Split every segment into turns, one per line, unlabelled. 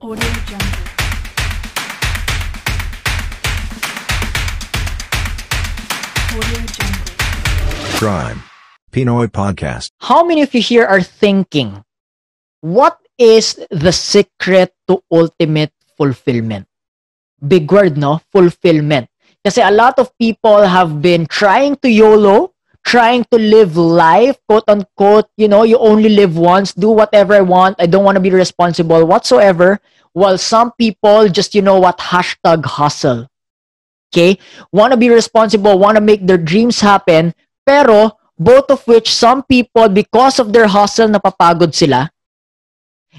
Audio Jungle. Audio Jungle.
Prime. Pinoy Podcast.
How many of you here are thinking, what is the secret to ultimate fulfillment? Big word, no? Fulfillment. Kasi a lot of people have been trying to YOLO, trying to live life, quote unquote, you know, you only live once, do whatever I want, I don't want to be responsible whatsoever. While some people just, you know what, hashtag hustle. Okay? Want to be responsible, want to make their dreams happen, pero both of which some people, because of their hustle, napapagod sila.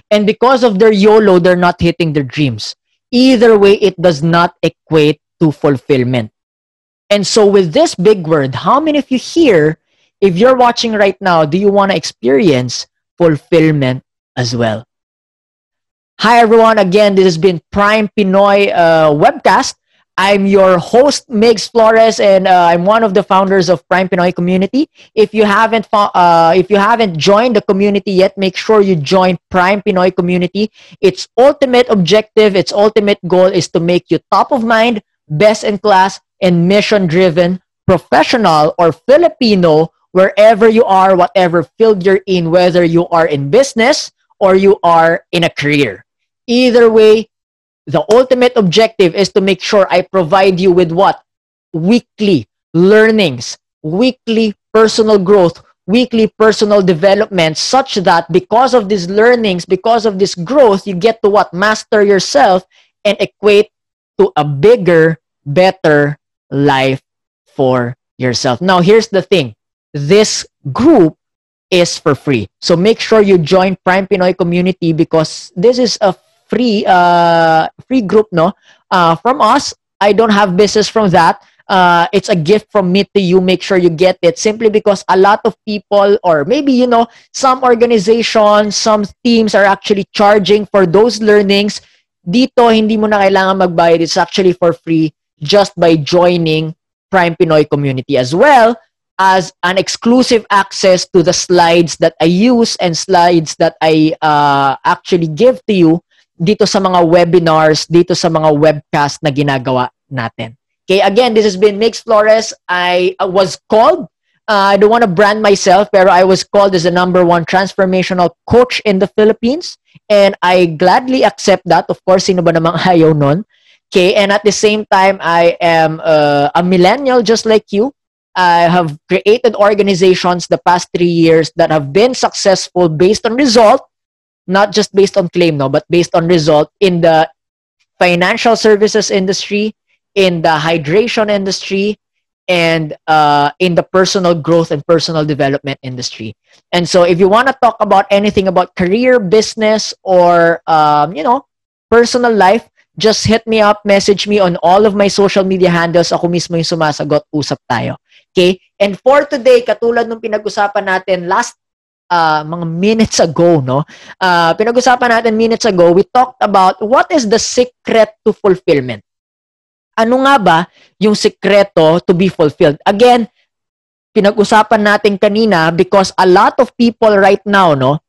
And because of their YOLO, they're not hitting their dreams. Either way, it does not equate to fulfillment. And so, with this big word, how many of you here, if you're watching right now, do you want to experience fulfillment as well? Hi, everyone. Again, this has been Prime Pinoy uh, webcast. I'm your host, Migs Flores, and uh, I'm one of the founders of Prime Pinoy Community. If you haven't fo- uh, if you haven't joined the community yet, make sure you join Prime Pinoy Community. Its ultimate objective, its ultimate goal is to make you top of mind, best in class, and mission driven professional or Filipino wherever you are, whatever field you're in, whether you are in business or you are in a career. Either way, the ultimate objective is to make sure I provide you with what? Weekly learnings, weekly personal growth, weekly personal development, such that because of these learnings, because of this growth, you get to what? Master yourself and equate to a bigger, better life for yourself. Now, here's the thing. This group is for free. So make sure you join Prime Pinoy community because this is a free uh free group no? Uh from us i don't have business from that. Uh it's a gift from me to you. Make sure you get it simply because a lot of people or maybe you know some organizations some teams are actually charging for those learnings. Dito hindi mo na kailangan magbayad. It's actually for free just by joining Prime Pinoy community as well as an exclusive access to the slides that I use and slides that I uh, actually give to you dito sa mga webinars, dito sa mga webcast na ginagawa natin. Okay, again, this has been Mix Flores. I uh, was called, uh, I don't want to brand myself, pero I was called as the number one transformational coach in the Philippines. And I gladly accept that. Of course, sino ba namang ayaw nun? Okay, and at the same time, I am uh, a millennial just like you. I have created organizations the past three years that have been successful based on result, not just based on claim, no, but based on result in the financial services industry, in the hydration industry, and uh, in the personal growth and personal development industry. And so, if you want to talk about anything about career, business, or um, you know, personal life, just hit me up, message me on all of my social media handles. Ako mismo yung sumasagot, usap tayo. Okay? And for today, katulad nung pinag-usapan natin last uh, mga minutes ago, no? Uh, pinag-usapan natin minutes ago, we talked about what is the secret to fulfillment. Ano nga ba yung sekreto to be fulfilled? Again, pinag-usapan natin kanina because a lot of people right now, no?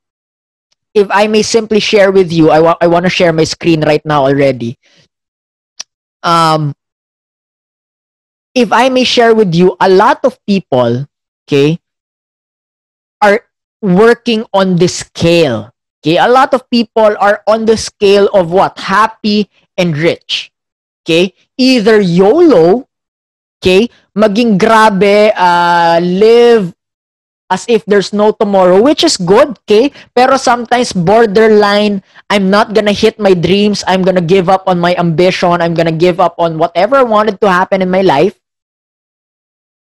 If I may simply share with you, I, wa- I want to share my screen right now already. Um, if I may share with you, a lot of people, okay, are working on the scale. Okay, a lot of people are on the scale of what? Happy and rich. Okay, either YOLO, okay, maging grabe, uh, live as if there's no tomorrow, which is good, okay? Pero sometimes borderline, I'm not gonna hit my dreams, I'm gonna give up on my ambition, I'm gonna give up on whatever I wanted to happen in my life.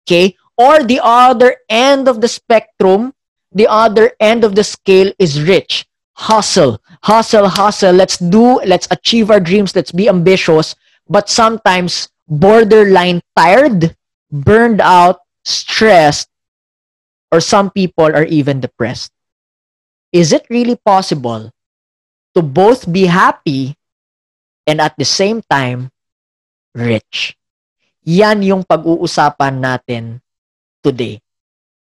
Okay? Or the other end of the spectrum, the other end of the scale is rich. Hustle, hustle, hustle. Let's do, let's achieve our dreams, let's be ambitious, but sometimes borderline tired, burned out, stressed, or some people are even depressed. Is it really possible to both be happy and at the same time rich? Yan yung pag-uusapan natin today.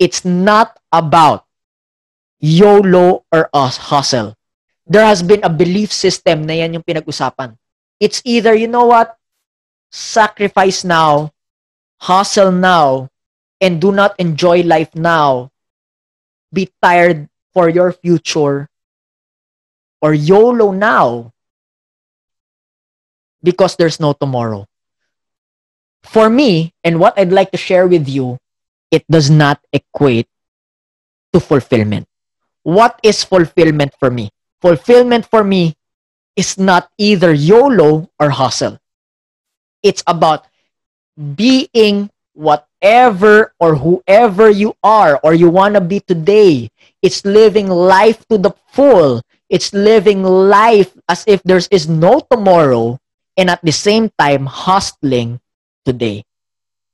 It's not about YOLO or us hustle. there has been a belief system na yan yung pinag-usapan. It's either, you know what, sacrifice now, hustle now, and do not enjoy life now. Be tired for your future. Or YOLO now. Because there's no tomorrow. For me, and what I'd like to share with you, it does not equate to fulfillment. What is fulfillment for me? Fulfillment for me is not either YOLO or hustle. It's about being whatever or whoever you are or you want to be today. It's living life to the full. It's living life as if there is no tomorrow and at the same time hustling today.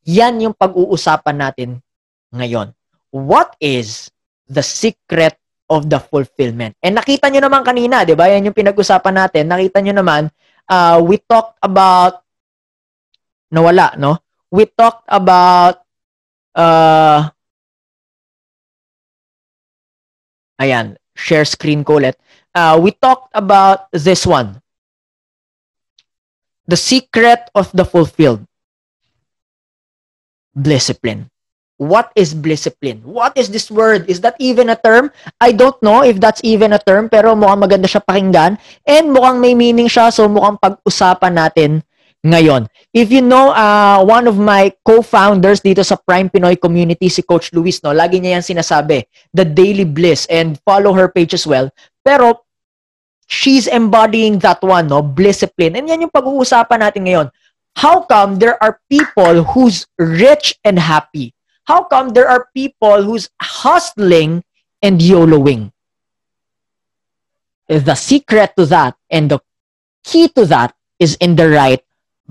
Yan yung pag-uusapan natin ngayon. What is the secret of the fulfillment. And nakita nyo naman kanina, di ba? Yan yung pinag-usapan natin. Nakita nyo naman, uh, we talked about, nawala, no? We talked about, uh, ayan, share screen ko ulit. Uh, we talked about this one. The secret of the fulfilled. Discipline. What is discipline? What is this word? Is that even a term? I don't know if that's even a term, pero mukhang maganda siya pakinggan and mukhang may meaning siya, so mukhang pag-usapan natin ngayon. If you know, uh, one of my co-founders dito sa Prime Pinoy Community, si Coach Luis, no, lagi niya yan sinasabi, the daily bliss, and follow her page as well. Pero, she's embodying that one, no, discipline. And yan yung pag-uusapan natin ngayon. How come there are people who's rich and happy? How come there are people who's hustling and YOLOing? The secret to that and the key to that is in the right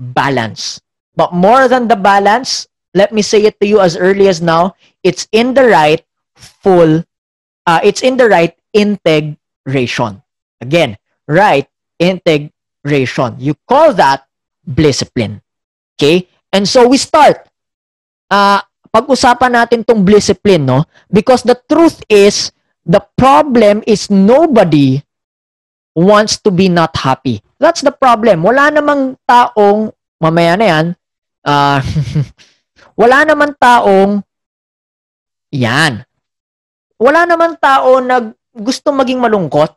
balance. But more than the balance, let me say it to you as early as now, it's in the right full, uh, it's in the right integration. Again, right integration. You call that discipline. Okay? And so we start. Uh, pag-usapan natin tong discipline, no? Because the truth is, the problem is nobody wants to be not happy. That's the problem. Wala namang taong, mamaya na yan, uh, wala namang taong, yan, wala namang tao na gusto maging malungkot.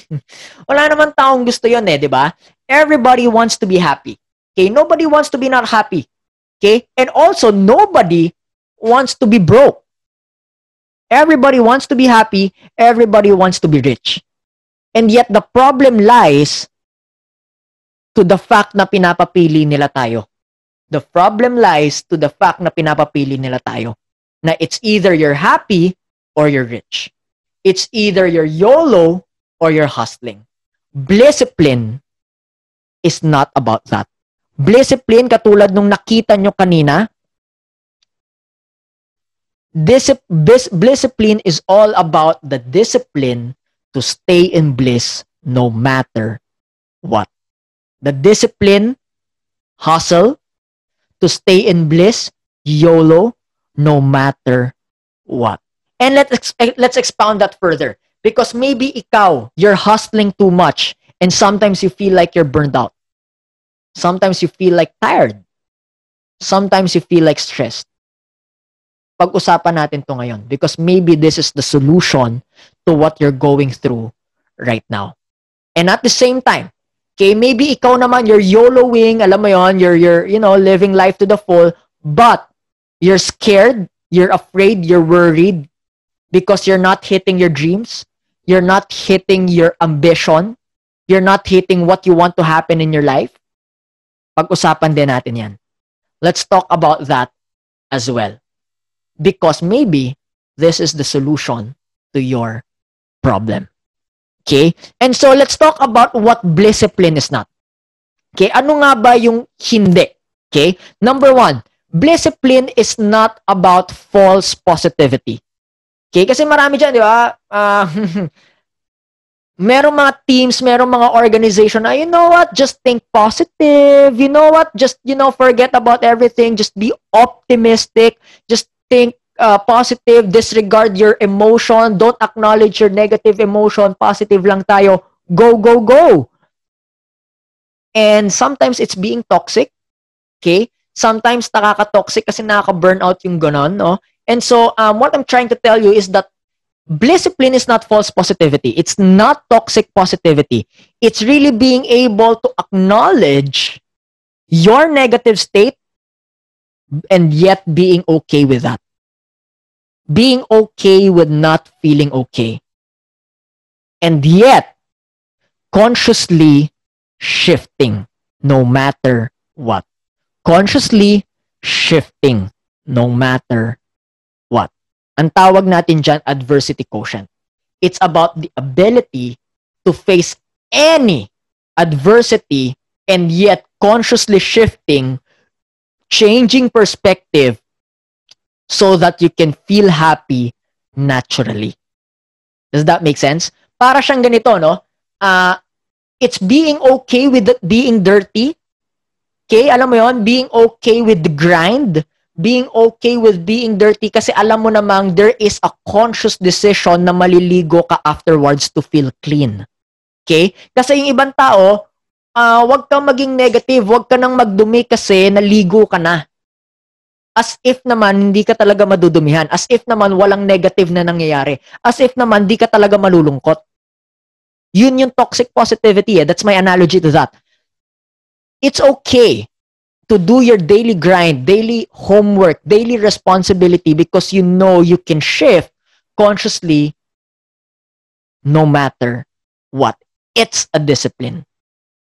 wala namang taong gusto yon eh, di ba? Everybody wants to be happy. Okay? Nobody wants to be not happy. Okay? And also, nobody wants to be broke. Everybody wants to be happy. Everybody wants to be rich. And yet, the problem lies to the fact na pinapapili nila tayo. The problem lies to the fact na pinapapili nila tayo. Na it's either you're happy or you're rich. It's either you're YOLO or you're hustling. Discipline is not about that. Discipline, katulad nung nakita nyo kanina, discipline is all about the discipline to stay in bliss no matter what. The discipline, hustle, to stay in bliss, YOLO, no matter what. And let's ex- let's expound that further because maybe ikaw you're hustling too much and sometimes you feel like you're burned out. Sometimes you feel like tired. Sometimes you feel like stressed. Pag-usapan natin to ngayon because maybe this is the solution to what you're going through right now. And at the same time, okay, maybe ikaw naman you're YOLOing, alam mo yon, you're you're you know, living life to the full, but you're scared, you're afraid, you're worried because you're not hitting your dreams, you're not hitting your ambition, you're not hitting what you want to happen in your life. Pag-usapan din natin 'yan. Let's talk about that as well. Because maybe this is the solution to your problem. Okay? And so let's talk about what discipline is not. Okay? Ano nga ba yung hindi? Okay? Number one, discipline is not about false positivity. Okay? Kasi marami dyan, di ba? Uh, merong mga teams, merong mga organization na, you know what, just think positive. You know what, just, you know, forget about everything. Just be optimistic. Just think uh, positive, disregard your emotion, don't acknowledge your negative emotion, positive lang tayo, go, go, go. And sometimes it's being toxic, okay? Sometimes nakaka-toxic kasi nakaka-burnout yung ganon, no? And so, um, what I'm trying to tell you is that discipline is not false positivity. It's not toxic positivity. It's really being able to acknowledge your negative state and yet being okay with that. Being okay with not feeling okay. And yet, consciously shifting no matter what. Consciously shifting no matter what. Ang tawag natin dyan, adversity quotient. It's about the ability to face any adversity and yet consciously shifting, changing perspective so that you can feel happy naturally. Does that make sense? Para siyang ganito, no? Uh, it's being okay with being dirty. Okay, alam mo yon, being okay with the grind, being okay with being dirty kasi alam mo namang there is a conscious decision na maliligo ka afterwards to feel clean. Okay? Kasi yung ibang tao, uh, wag kang maging negative, wag ka nang magdumi kasi naligo ka na. As if naman hindi ka talaga madudumihan. As if naman walang negative na nangyayari. As if naman di ka talaga malulungkot. Yun yung toxic positivity. Eh. That's my analogy to that. It's okay to do your daily grind, daily homework, daily responsibility because you know you can shift consciously no matter what. It's a discipline.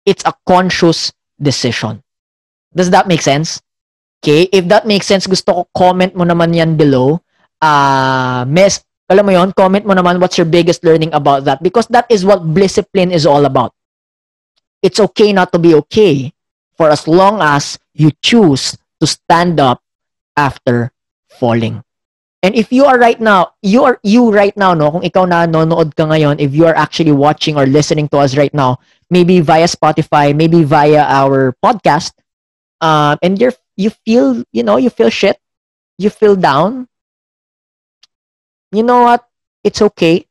It's a conscious decision. Does that make sense? Okay, if that makes sense, gusto ko comment mo naman yan below. Uh, mes, alam mo yon, comment mo naman what's your biggest learning about that because that is what discipline is all about. It's okay not to be okay for as long as you choose to stand up after falling. And if you are right now, you are you right now, no, kung ikaw na nanonood ka ngayon, if you are actually watching or listening to us right now, maybe via Spotify, maybe via our podcast, uh, and you're you feel, you know, you feel shit, you feel down. You know what? It's okay.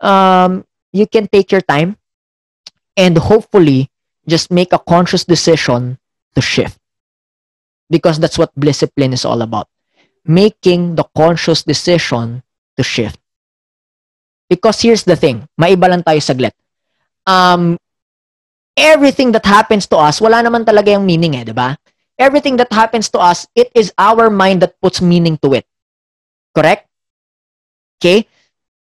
Um, you can take your time, and hopefully, just make a conscious decision to shift. Because that's what discipline is all about. Making the conscious decision to shift. Because here's the thing, maiba lang tayo saglit. Um, everything that happens to us, wala naman talaga yung meaning eh, di ba? Everything that happens to us, it is our mind that puts meaning to it. Correct? Okay?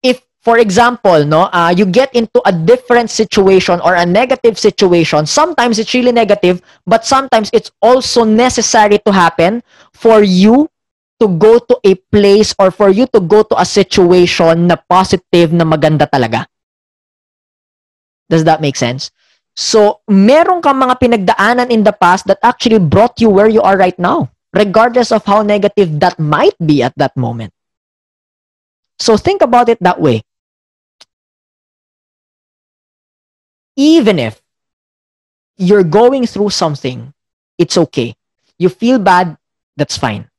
If for example, no, uh, you get into a different situation or a negative situation, sometimes it's really negative, but sometimes it's also necessary to happen for you to go to a place or for you to go to a situation na positive na maganda talaga. Does that make sense? So, meron kang mga pinagdaanan in the past that actually brought you where you are right now, regardless of how negative that might be at that moment. So, think about it that way. even if you're going through something, it's okay. You feel bad, that's fine.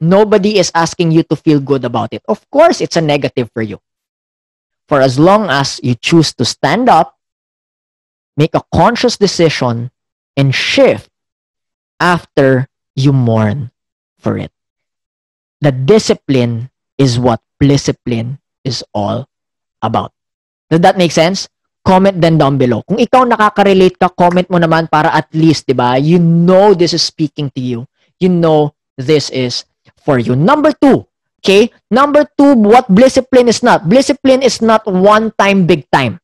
Nobody is asking you to feel good about it. Of course, it's a negative for you. For as long as you choose to stand up, make a conscious decision, and shift after you mourn for it. The discipline is what discipline is all about. Does that make sense? comment then down below. Kung ikaw nakaka-relate ka, comment mo naman para at least, 'di ba? You know this is speaking to you. You know this is for you. Number two, okay? Number two, what discipline is not? Discipline is not one time big time.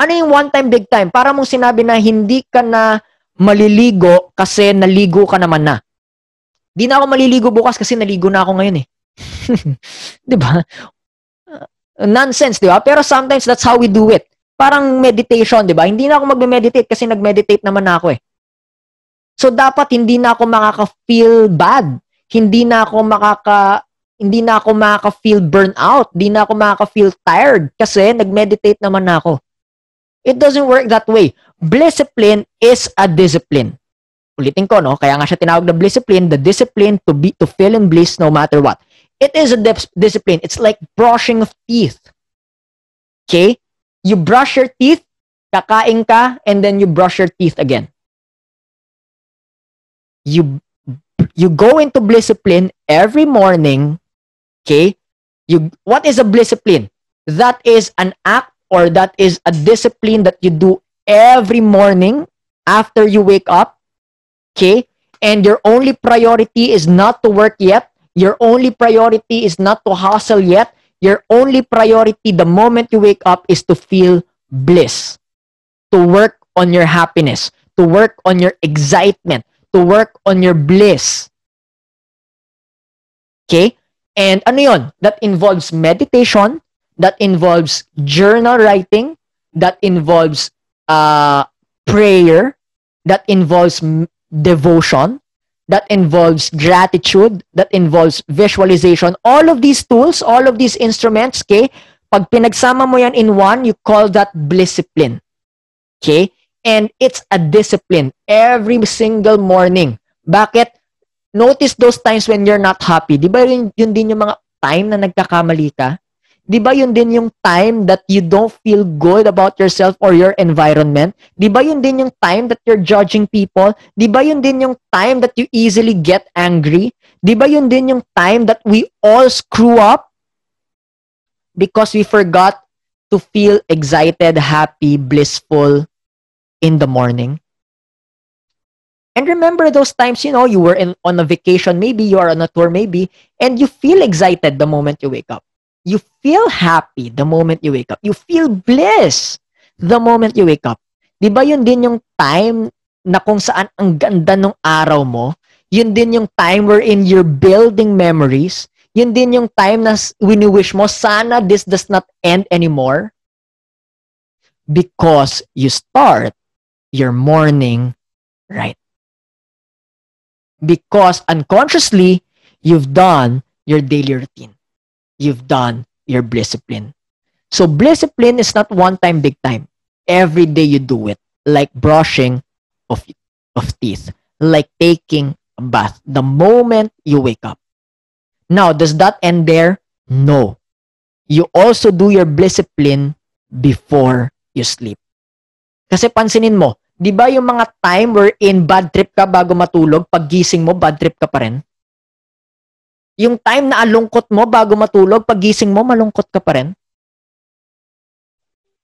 Ano yung one time big time? Para mong sinabi na hindi ka na maliligo kasi naligo ka naman na. Di na ako maliligo bukas kasi naligo na ako ngayon eh. 'Di ba? Uh, nonsense, 'di ba? Pero sometimes that's how we do it parang meditation, 'di ba? Hindi na ako magme-meditate kasi nag-meditate naman na ako eh. So dapat hindi na ako makaka-feel bad. Hindi na ako makaka hindi na ako makaka-feel burnout. Hindi na ako makaka-feel tired kasi nag-meditate naman na ako. It doesn't work that way. Discipline is a discipline. Ulitin ko, no? Kaya nga siya tinawag na discipline, the discipline to be to feel in bliss no matter what. It is a dis- discipline. It's like brushing of teeth. Okay? You brush your teeth, kakain ka, and then you brush your teeth again. You you go into discipline every morning. Okay? You what is a discipline? That is an act or that is a discipline that you do every morning after you wake up. Okay? And your only priority is not to work yet. Your only priority is not to hustle yet. Your only priority the moment you wake up is to feel bliss, to work on your happiness, to work on your excitement, to work on your bliss. Okay? And ano yon? That involves meditation, that involves journal writing, that involves uh, prayer, that involves devotion, that involves gratitude, that involves visualization. All of these tools, all of these instruments, okay, pag pinagsama mo yan in one, you call that discipline. Okay? And it's a discipline every single morning. Bakit? Notice those times when you're not happy. Di ba yun, yun din yung mga time na nagkakamali ka? Di ba yun din yung time that you don't feel good about yourself or your environment? Di ba yun din yung time that you're judging people? Di ba yun din yung time that you easily get angry? Di ba yun din yung time that we all screw up? Because we forgot to feel excited, happy, blissful in the morning. And remember those times, you know, you were in, on a vacation, maybe you are on a tour, maybe, and you feel excited the moment you wake up. You feel happy the moment you wake up. You feel bliss the moment you wake up. Di ba yun din yung time na kung saan ang ganda ng araw mo? Yun din yung time wherein you're building memories. Yun din yung time na wini-wish mo, sana this does not end anymore. Because you start your morning right. Because unconsciously, you've done your daily routine. You've done your discipline. So discipline is not one time, big time. Every day you do it. Like brushing of, of teeth. Like taking a bath. The moment you wake up. Now, does that end there? No. You also do your discipline before you sleep. Kasi pansinin mo, di ba yung mga time wherein bad trip ka bago matulog, pag gising mo, bad trip ka pa rin? Yung time na alungkot mo bago matulog, pag gising mo, malungkot ka pa rin?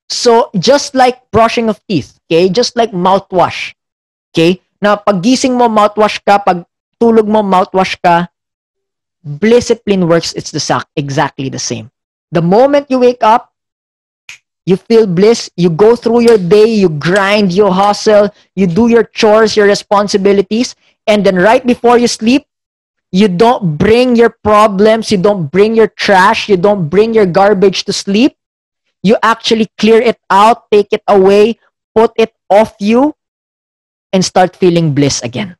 So, just like brushing of teeth, okay? Just like mouthwash, okay? Na pag gising mo, mouthwash ka, pag tulog mo, mouthwash ka, discipline works, it's the sac- exactly the same. The moment you wake up, you feel bliss, you go through your day, you grind, you hustle, you do your chores, your responsibilities, and then right before you sleep, you don't bring your problems, you don't bring your trash, you don't bring your garbage to sleep. You actually clear it out, take it away, put it off you, and start feeling bliss again.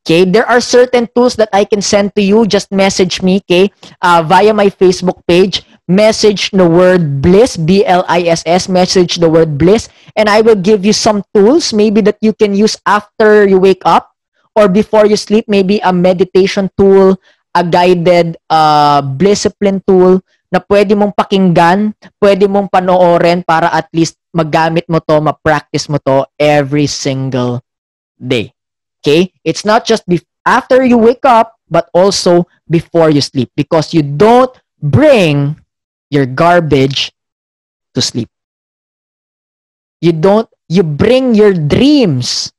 Okay, there are certain tools that I can send to you. Just message me, okay, uh, via my Facebook page. Message the word bliss, B L I S S, message the word bliss, and I will give you some tools maybe that you can use after you wake up or before you sleep. Maybe a meditation tool, a guided uh, discipline tool na pwede mong pakinggan, pwede mong panoorin para at least magamit mo to, ma-practice mo to every single day. Okay? It's not just bef- after you wake up, but also before you sleep because you don't bring your garbage to sleep. You don't, you bring your dreams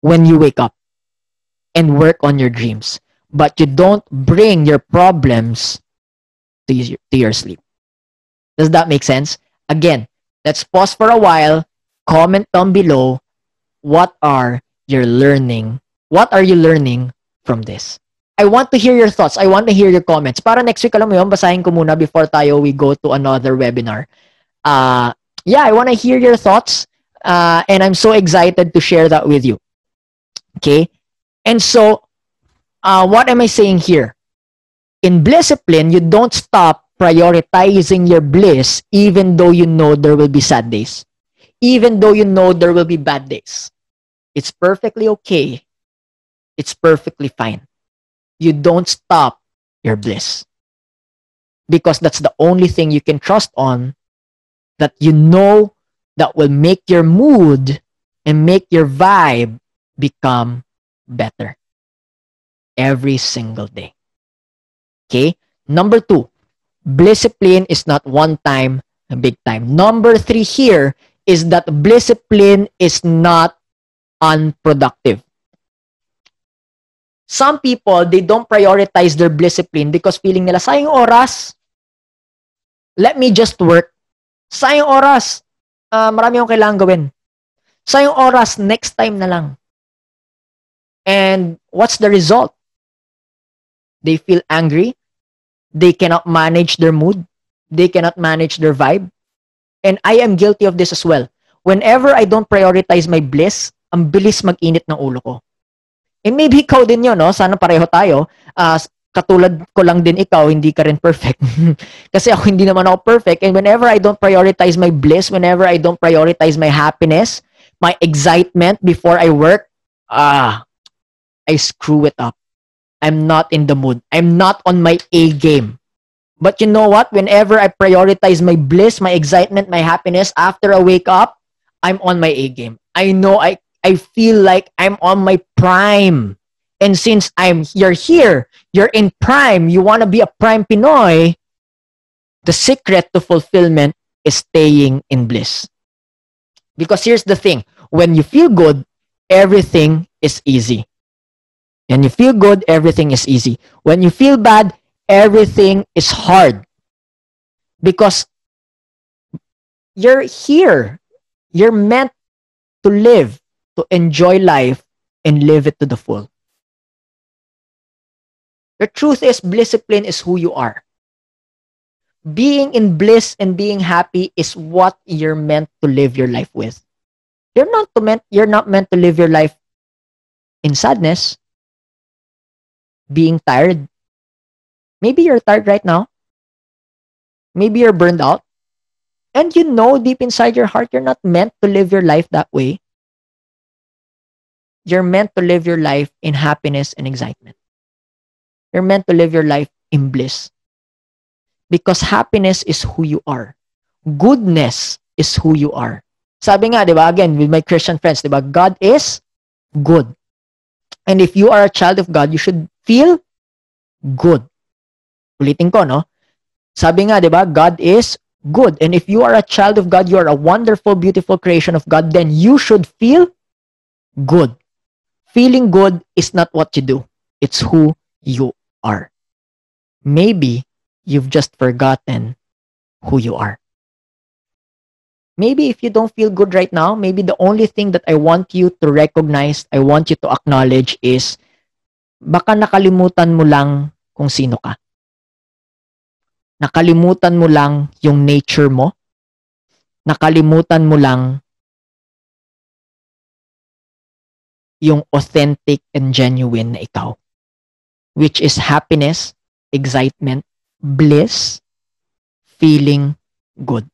when you wake up and work on your dreams, but you don't bring your problems to your, to your sleep. Does that make sense? Again, let's pause for a while. Comment down below what are your learning? What are you learning from this? I want to hear your thoughts. I want to hear your comments. Para next week, alam mo yun, basahin ko muna before tayo we go to another webinar. Uh, yeah, I want to hear your thoughts. Uh, and I'm so excited to share that with you. Okay? And so, uh, what am I saying here? In discipline, you don't stop prioritizing your bliss even though you know there will be sad days. Even though you know there will be bad days. It's perfectly okay. It's perfectly fine. You don't stop your bliss. Because that's the only thing you can trust on that you know that will make your mood and make your vibe become better every single day. Okay? Number two, discipline is not one time, big time. Number three here is that discipline is not unproductive. Some people, they don't prioritize their discipline because feeling nila, sayang oras. Let me just work. Sayang oras. Uh, marami akong kailangan gawin. Sayang oras, next time na lang. And what's the result? They feel angry. They cannot manage their mood. They cannot manage their vibe. And I am guilty of this as well. Whenever I don't prioritize my bliss, ang bilis mag-init ng ulo ko. And maybe ikaw din yun, no? Sana pareho tayo. Uh, katulad ko lang din ikaw, hindi ka rin perfect. Kasi ako hindi naman ako perfect. And whenever I don't prioritize my bliss, whenever I don't prioritize my happiness, my excitement before I work, ah, I screw it up. I'm not in the mood. I'm not on my A game. But you know what? Whenever I prioritize my bliss, my excitement, my happiness, after I wake up, I'm on my A game. I know I I feel like I'm on my prime. And since I'm you're here, you're in prime, you want to be a prime Pinoy, the secret to fulfillment is staying in bliss. Because here's the thing, when you feel good, everything is easy. When you feel good, everything is easy. When you feel bad, everything is hard. Because you're here. You're meant to live to enjoy life and live it to the full. The truth is, discipline is who you are. Being in bliss and being happy is what you're meant to live your life with. You're not meant you're not meant to live your life in sadness, being tired. Maybe you're tired right now. Maybe you're burned out. And you know deep inside your heart you're not meant to live your life that way. You're meant to live your life in happiness and excitement. You're meant to live your life in bliss. Because happiness is who you are. Goodness is who you are. Sabi nga, di ba, again, with my Christian friends, di ba, God is good. And if you are a child of God, you should feel good. Ulitin ko, no? Sabi nga, di ba, God is good. And if you are a child of God, you are a wonderful, beautiful creation of God, then you should feel good. Feeling good is not what you do, it's who you are. Maybe you've just forgotten who you are. Maybe if you don't feel good right now, maybe the only thing that I want you to recognize, I want you to acknowledge is baka nakalimutan mo lang kung sino ka. Nakalimutan mo lang yung nature mo. Nakalimutan mo lang yung authentic and genuine na ikaw. Which is happiness, excitement, bliss, feeling good.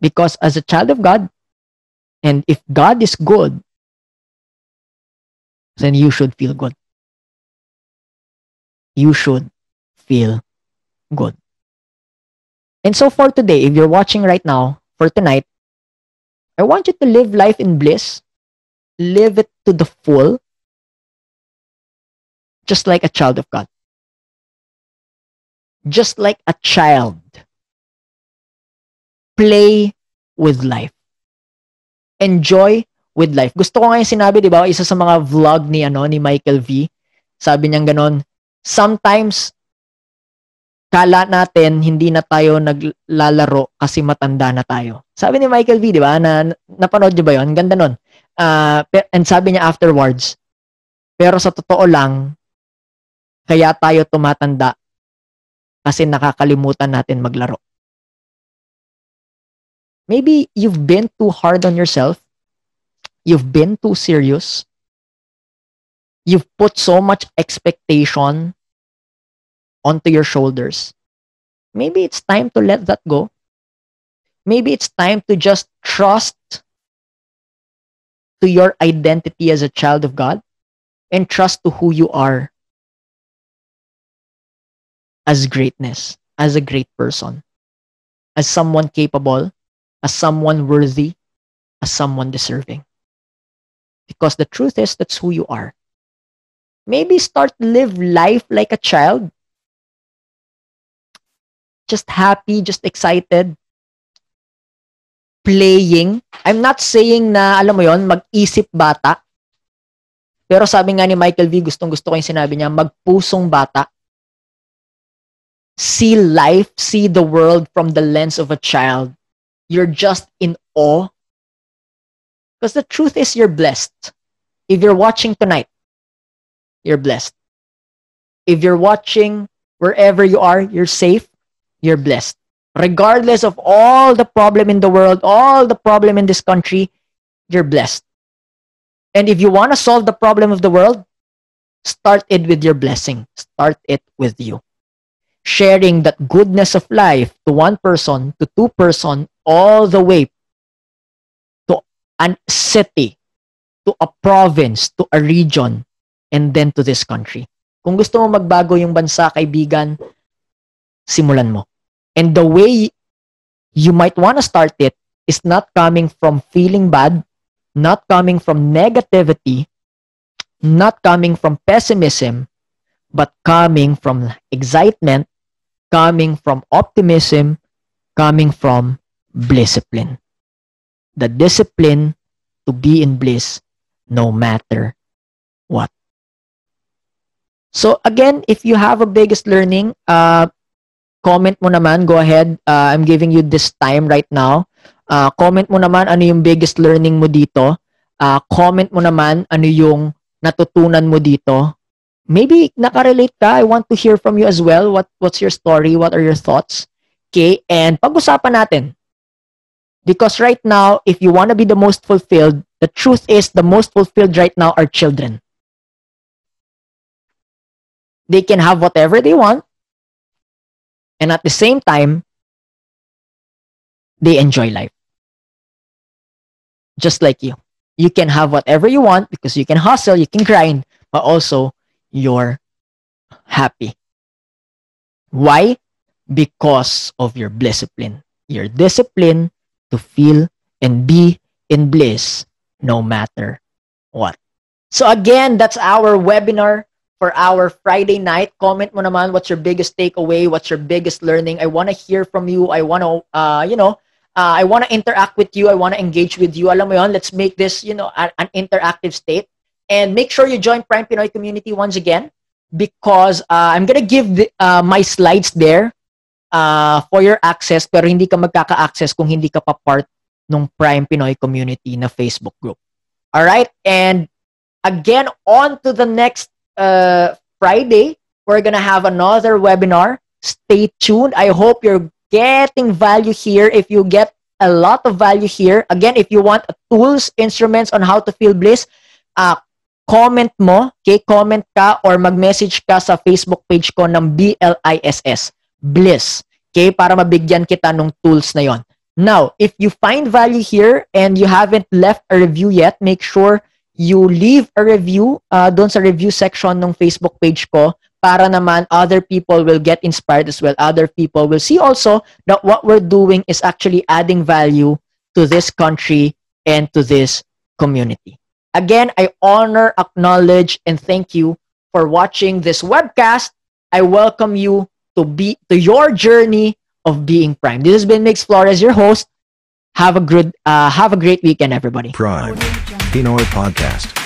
Because as a child of God, and if God is good, then you should feel good. You should feel good. And so for today, if you're watching right now, for tonight, I want you to live life in bliss live it to the full, just like a child of God. Just like a child. Play with life. Enjoy with life. Gusto ko nga yung sinabi, di ba, isa sa mga vlog ni, ano, ni Michael V. Sabi niya ganon, sometimes, kala natin hindi na tayo naglalaro kasi matanda na tayo. Sabi ni Michael V, di ba, na napanood niyo ba yon Ganda nun uh, and sabi niya afterwards, pero sa totoo lang, kaya tayo tumatanda kasi nakakalimutan natin maglaro. Maybe you've been too hard on yourself. You've been too serious. You've put so much expectation onto your shoulders. Maybe it's time to let that go. Maybe it's time to just trust to your identity as a child of God and trust to who you are as greatness, as a great person, as someone capable, as someone worthy, as someone deserving. Because the truth is, that's who you are. Maybe start live life like a child. Just happy, just excited, playing. I'm not saying na, alam mo yon mag-isip bata. Pero sabi nga ni Michael V, gustong gusto ko yung sinabi niya, magpusong bata. See life, see the world from the lens of a child. You're just in awe. Because the truth is you're blessed. If you're watching tonight, you're blessed. If you're watching wherever you are, you're safe, you're blessed. Regardless of all the problem in the world, all the problem in this country, you're blessed. And if you want to solve the problem of the world, start it with your blessing. Start it with you. Sharing that goodness of life to one person, to two person, all the way to a city, to a province, to a region, and then to this country. Kung gusto mo magbago yung bansa, kaibigan, simulan mo. And the way you might want to start it is not coming from feeling bad, not coming from negativity, not coming from pessimism, but coming from excitement, coming from optimism, coming from discipline. The discipline to be in bliss no matter what. So again, if you have a biggest learning, uh, comment mo naman. Go ahead. Uh, I'm giving you this time right now. Uh, comment mo naman ano yung biggest learning mo dito. Uh, comment mo naman ano yung natutunan mo dito. Maybe nakarelate ka. I want to hear from you as well. What What's your story? What are your thoughts? Okay? And pag-usapan natin. Because right now, if you want to be the most fulfilled, the truth is the most fulfilled right now are children. They can have whatever they want. And at the same time, they enjoy life. Just like you. You can have whatever you want because you can hustle, you can grind, but also you're happy. Why? Because of your discipline. Your discipline to feel and be in bliss no matter what. So again, that's our webinar for our Friday night. Comment mo naman what's your biggest takeaway, what's your biggest learning. I want to hear from you. I want to, uh, you know, uh, I want to interact with you. I want to engage with you. Alam mo yon, let's make this, you know, an, an interactive state. And make sure you join Prime Pinoy community once again because uh, I'm gonna give the, uh, my slides there uh, for your access pero hindi ka magkaka-access kung hindi ka pa part ng Prime Pinoy community na Facebook group. All right? And again, on to the next uh, Friday, we're gonna have another webinar. Stay tuned. I hope you're getting value here. If you get a lot of value here, again, if you want tools, instruments on how to feel bliss, uh, comment mo, okay? Comment ka or mag-message ka sa Facebook page ko ng BLISS, Bliss, okay? Para mabigyan kita ng tools na yon. Now, if you find value here and you haven't left a review yet, make sure you leave a review uh, doon sa review section ng Facebook page ko para naman other people will get inspired as well. Other people will see also that what we're doing is actually adding value to this country and to this community. Again, I honor, acknowledge, and thank you for watching this webcast. I welcome you to be to your journey of being prime. This has been Mix Flores, your host. Have a good uh, have a great weekend, everybody.
Prime. Pinoy Podcast.